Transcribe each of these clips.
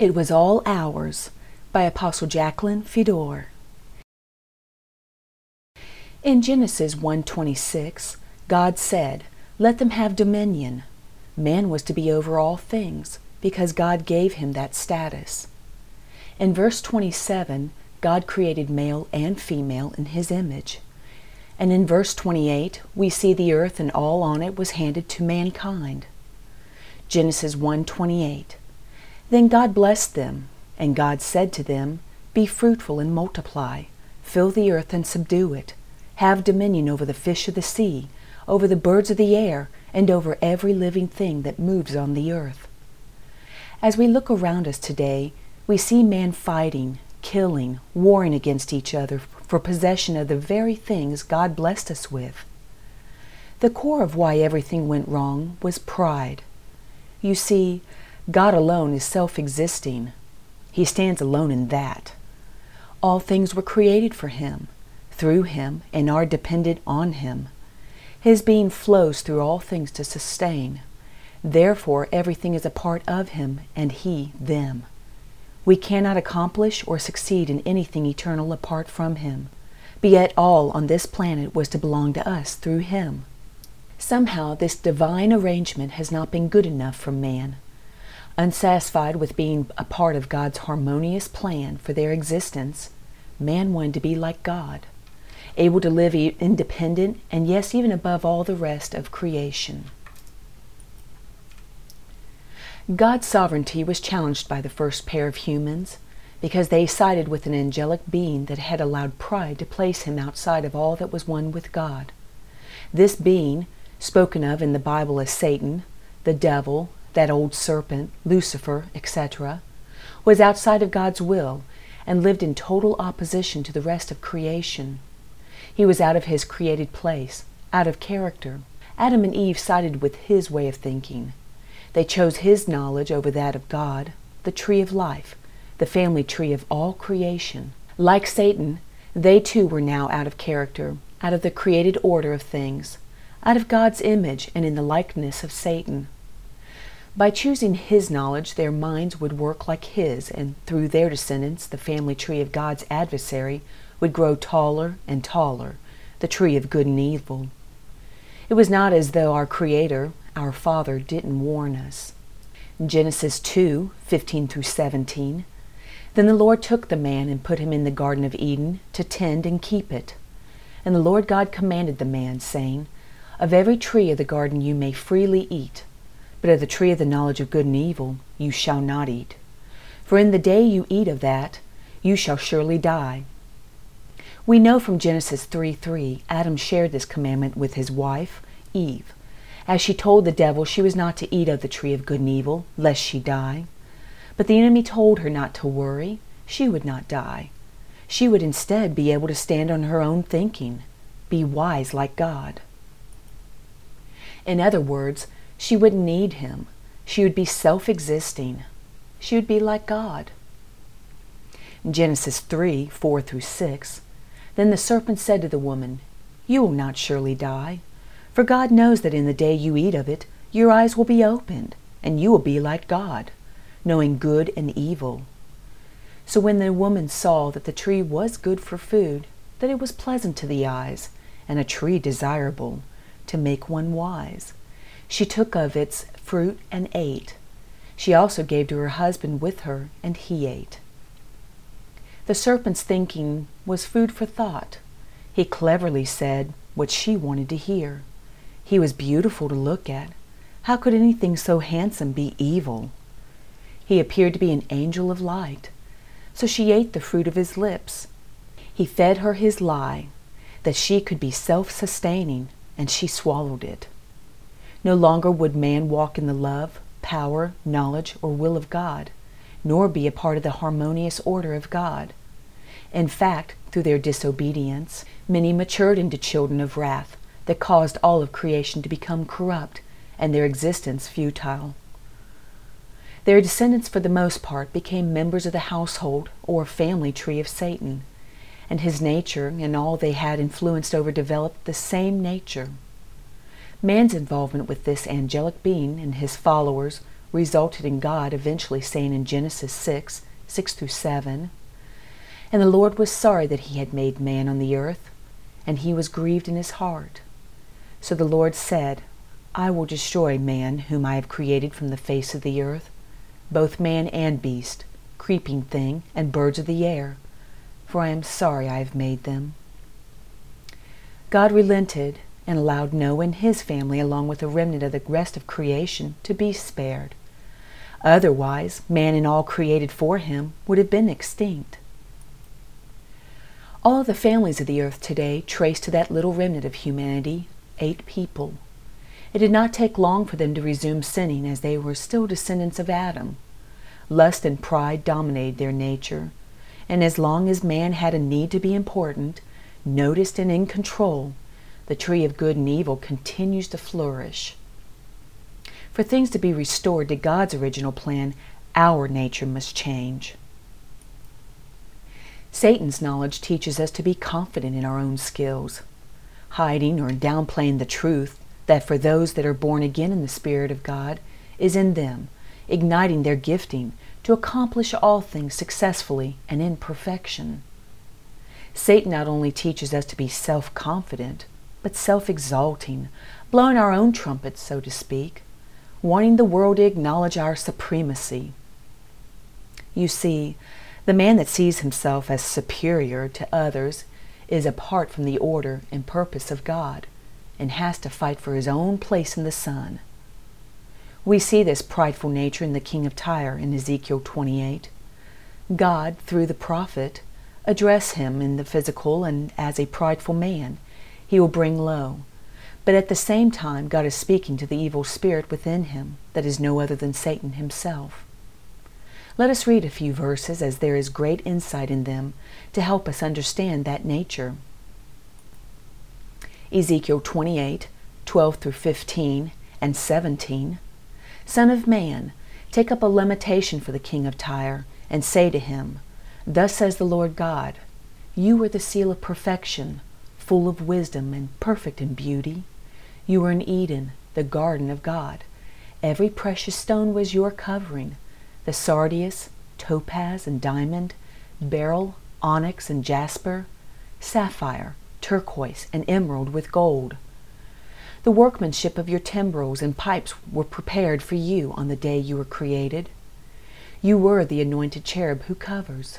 It Was All Ours by Apostle Jacqueline Fedor. In Genesis 1:26, God said, "Let them have dominion." Man was to be over all things because God gave him that status. In verse 27, God created male and female in his image. And in verse 28, we see the earth and all on it was handed to mankind. Genesis 1:28 then God blessed them, and God said to them, Be fruitful and multiply, fill the earth and subdue it, have dominion over the fish of the sea, over the birds of the air, and over every living thing that moves on the earth. As we look around us today, we see man fighting, killing, warring against each other for possession of the very things God blessed us with. The core of why everything went wrong was pride. You see, God alone is self existing. He stands alone in that. All things were created for Him, through Him, and are dependent on Him. His being flows through all things to sustain. Therefore, everything is a part of Him, and He them. We cannot accomplish or succeed in anything eternal apart from Him. Be it all on this planet was to belong to us through Him. Somehow, this divine arrangement has not been good enough for man. Unsatisfied with being a part of God's harmonious plan for their existence, man wanted to be like God, able to live independent and, yes, even above all the rest of creation. God's sovereignty was challenged by the first pair of humans because they sided with an angelic being that had allowed pride to place him outside of all that was one with God. This being, spoken of in the Bible as Satan, the devil, that old serpent, Lucifer, etc., was outside of God's will and lived in total opposition to the rest of creation. He was out of his created place, out of character. Adam and Eve sided with his way of thinking. They chose his knowledge over that of God, the tree of life, the family tree of all creation. Like Satan, they too were now out of character, out of the created order of things, out of God's image and in the likeness of Satan. By choosing his knowledge, their minds would work like his, and through their descendants, the family tree of God's adversary would grow taller and taller, the tree of good and evil. It was not as though our Creator, our Father, didn't warn us. Genesis 2 15 through 17. Then the Lord took the man and put him in the Garden of Eden to tend and keep it. And the Lord God commanded the man, saying, Of every tree of the garden you may freely eat but of the tree of the knowledge of good and evil you shall not eat. For in the day you eat of that, you shall surely die. We know from Genesis 3 3, Adam shared this commandment with his wife, Eve, as she told the devil she was not to eat of the tree of good and evil, lest she die. But the enemy told her not to worry, she would not die. She would instead be able to stand on her own thinking, be wise like God. In other words, she wouldn't need him. She would be self existing. She would be like God. Genesis 3 4 through 6, Then the serpent said to the woman, You will not surely die, for God knows that in the day you eat of it, your eyes will be opened, and you will be like God, knowing good and evil. So when the woman saw that the tree was good for food, that it was pleasant to the eyes, and a tree desirable, to make one wise, she took of its fruit and ate. She also gave to her husband with her, and he ate. The serpent's thinking was food for thought. He cleverly said what she wanted to hear. He was beautiful to look at. How could anything so handsome be evil? He appeared to be an angel of light. So she ate the fruit of his lips. He fed her his lie, that she could be self sustaining, and she swallowed it. No longer would man walk in the love, power, knowledge, or will of God, nor be a part of the harmonious order of God. In fact, through their disobedience, many matured into children of wrath that caused all of creation to become corrupt and their existence futile. Their descendants, for the most part, became members of the household or family tree of Satan, and his nature and all they had influenced over developed the same nature. Man's involvement with this angelic being and his followers resulted in God eventually saying in Genesis 6 6 through 7, And the Lord was sorry that he had made man on the earth, and he was grieved in his heart. So the Lord said, I will destroy man whom I have created from the face of the earth, both man and beast, creeping thing, and birds of the air, for I am sorry I have made them. God relented and allowed Noah and his family, along with the remnant of the rest of creation, to be spared. Otherwise, man and all created for him would have been extinct. All the families of the earth today trace to that little remnant of humanity, eight people. It did not take long for them to resume sinning as they were still descendants of Adam. Lust and pride dominated their nature, and as long as man had a need to be important, noticed and in control, the tree of good and evil continues to flourish. For things to be restored to God's original plan, our nature must change. Satan's knowledge teaches us to be confident in our own skills, hiding or downplaying the truth that for those that are born again in the Spirit of God is in them, igniting their gifting to accomplish all things successfully and in perfection. Satan not only teaches us to be self confident, but self exalting, blowing our own trumpets, so to speak, wanting the world to acknowledge our supremacy. You see, the man that sees himself as superior to others is apart from the order and purpose of God and has to fight for his own place in the sun. We see this prideful nature in the king of Tyre in Ezekiel 28. God, through the prophet, address him in the physical and as a prideful man he will bring low. But at the same time, God is speaking to the evil spirit within him that is no other than Satan himself. Let us read a few verses as there is great insight in them to help us understand that nature. Ezekiel 28, 12 through 15 and 17. Son of man, take up a lamentation for the king of Tyre, and say to him, Thus says the Lord God, You are the seal of perfection, full of wisdom and perfect in beauty. You were in Eden, the garden of God. Every precious stone was your covering the sardius, topaz, and diamond, beryl, onyx, and jasper, sapphire, turquoise, and emerald with gold. The workmanship of your timbrels and pipes were prepared for you on the day you were created. You were the anointed cherub who covers.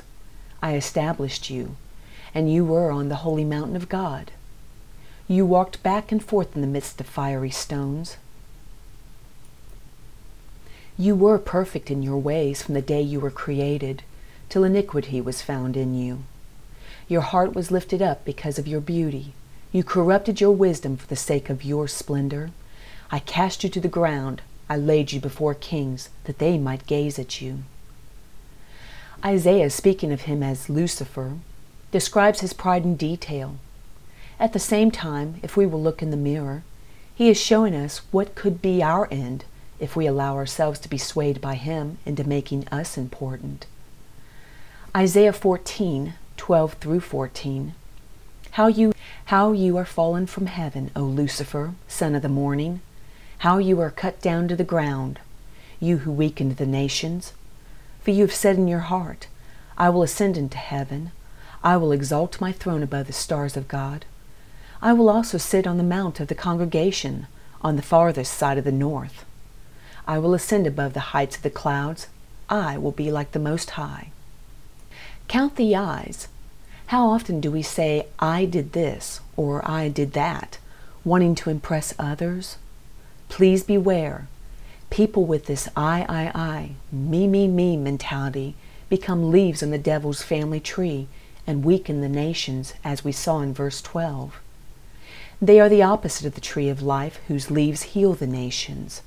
I established you, and you were on the holy mountain of God. You walked back and forth in the midst of fiery stones. You were perfect in your ways from the day you were created, till iniquity was found in you. Your heart was lifted up because of your beauty. You corrupted your wisdom for the sake of your splendor. I cast you to the ground. I laid you before kings, that they might gaze at you. Isaiah, speaking of him as Lucifer, describes his pride in detail. At the same time, if we will look in the mirror, he is showing us what could be our end if we allow ourselves to be swayed by him into making us important. Isaiah 14, 12 through 14. How you, how you are fallen from heaven, O Lucifer, son of the morning. How you are cut down to the ground, you who weakened the nations. For you have said in your heart, I will ascend into heaven. I will exalt my throne above the stars of God. I will also sit on the mount of the congregation, on the farthest side of the north. I will ascend above the heights of the clouds. I will be like the Most High. Count the I's. How often do we say, I did this, or I did that, wanting to impress others? Please beware. People with this I, I, I, me, me, me mentality become leaves on the devil's family tree and weaken the nations, as we saw in verse 12. They are the opposite of the tree of life, whose leaves heal the nations.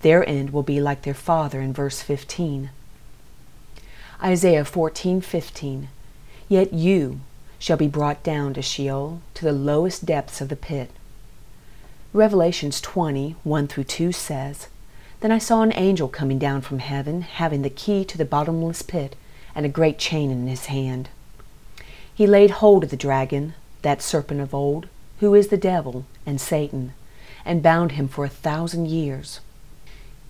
Their end will be like their father in verse 15. Isaiah 14:15 Yet you shall be brought down to Sheol, to the lowest depths of the pit. Revelations 20, 1 through 2 says, then I saw an angel coming down from heaven, having the key to the bottomless pit and a great chain in his hand. He laid hold of the dragon, that serpent of old, who is the devil and Satan, and bound him for a thousand years.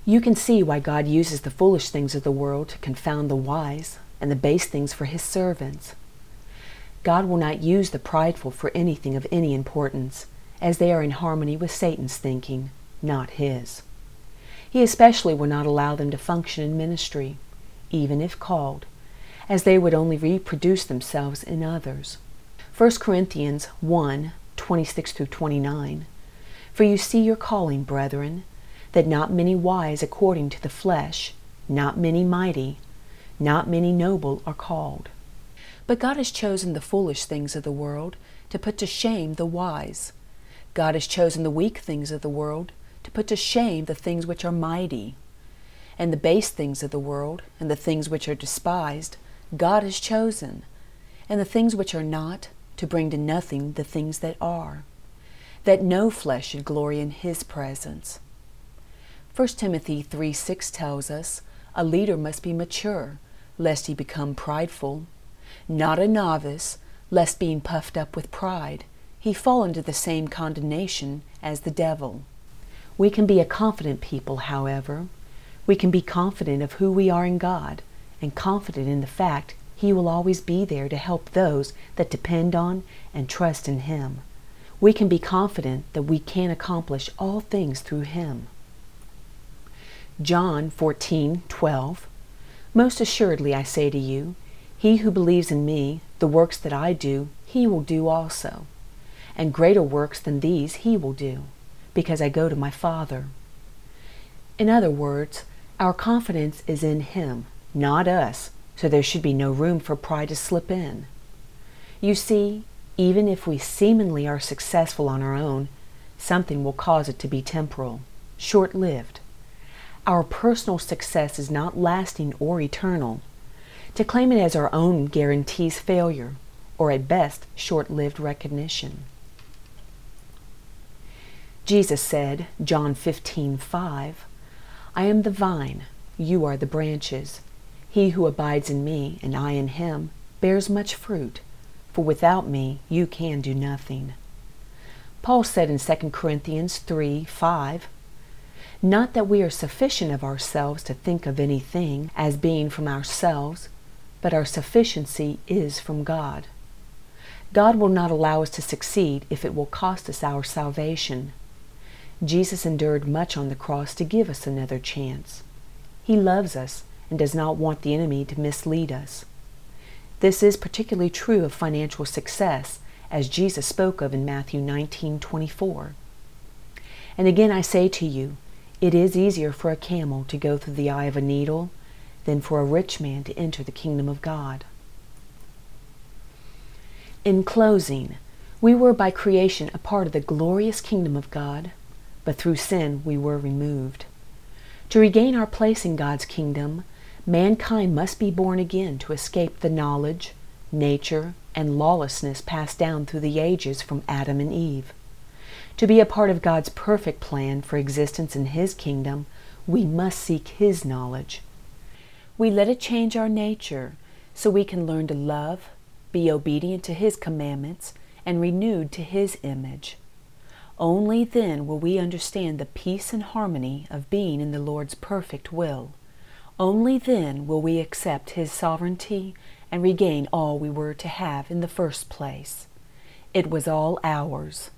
You can see why God uses the foolish things of the world to confound the wise and the base things for his servants. God will not use the prideful for anything of any importance, as they are in harmony with Satan's thinking, not his. He especially will not allow them to function in ministry, even if called, as they would only reproduce themselves in others. 1 Corinthians 1 26 through 29. For you see your calling, brethren, that not many wise according to the flesh, not many mighty, not many noble are called. But God has chosen the foolish things of the world to put to shame the wise. God has chosen the weak things of the world to put to shame the things which are mighty. And the base things of the world, and the things which are despised, God has chosen, and the things which are not, to bring to nothing the things that are, that no flesh should glory in his presence. 1 Timothy 3 6 tells us, A leader must be mature, lest he become prideful, not a novice, lest being puffed up with pride, he fall into the same condemnation as the devil. We can be a confident people, however. We can be confident of who we are in God and confident in the fact He will always be there to help those that depend on and trust in Him. We can be confident that we can accomplish all things through Him. John 14:12 Most assuredly I say to you, he who believes in me, the works that I do, he will do also. And greater works than these he will do, because I go to my Father. In other words, our confidence is in him, not us, so there should be no room for pride to slip in. You see, even if we seemingly are successful on our own, something will cause it to be temporal, short lived. Our personal success is not lasting or eternal. To claim it as our own guarantees failure, or at best, short lived recognition. Jesus said, John 15, 5, I am the vine, you are the branches. He who abides in me, and I in him, bears much fruit, for without me you can do nothing. Paul said in 2 Corinthians 3, 5, Not that we are sufficient of ourselves to think of anything as being from ourselves, but our sufficiency is from God. God will not allow us to succeed if it will cost us our salvation. Jesus endured much on the cross to give us another chance. He loves us and does not want the enemy to mislead us. This is particularly true of financial success, as Jesus spoke of in Matthew 19:24. And again I say to you, it is easier for a camel to go through the eye of a needle than for a rich man to enter the kingdom of God. In closing, we were by creation a part of the glorious kingdom of God but through sin we were removed. To regain our place in God's kingdom, mankind must be born again to escape the knowledge, nature, and lawlessness passed down through the ages from Adam and Eve. To be a part of God's perfect plan for existence in His kingdom, we must seek His knowledge. We let it change our nature so we can learn to love, be obedient to His commandments, and renewed to His image. Only then will we understand the peace and harmony of being in the Lord's perfect will. Only then will we accept His sovereignty and regain all we were to have in the first place. It was all ours.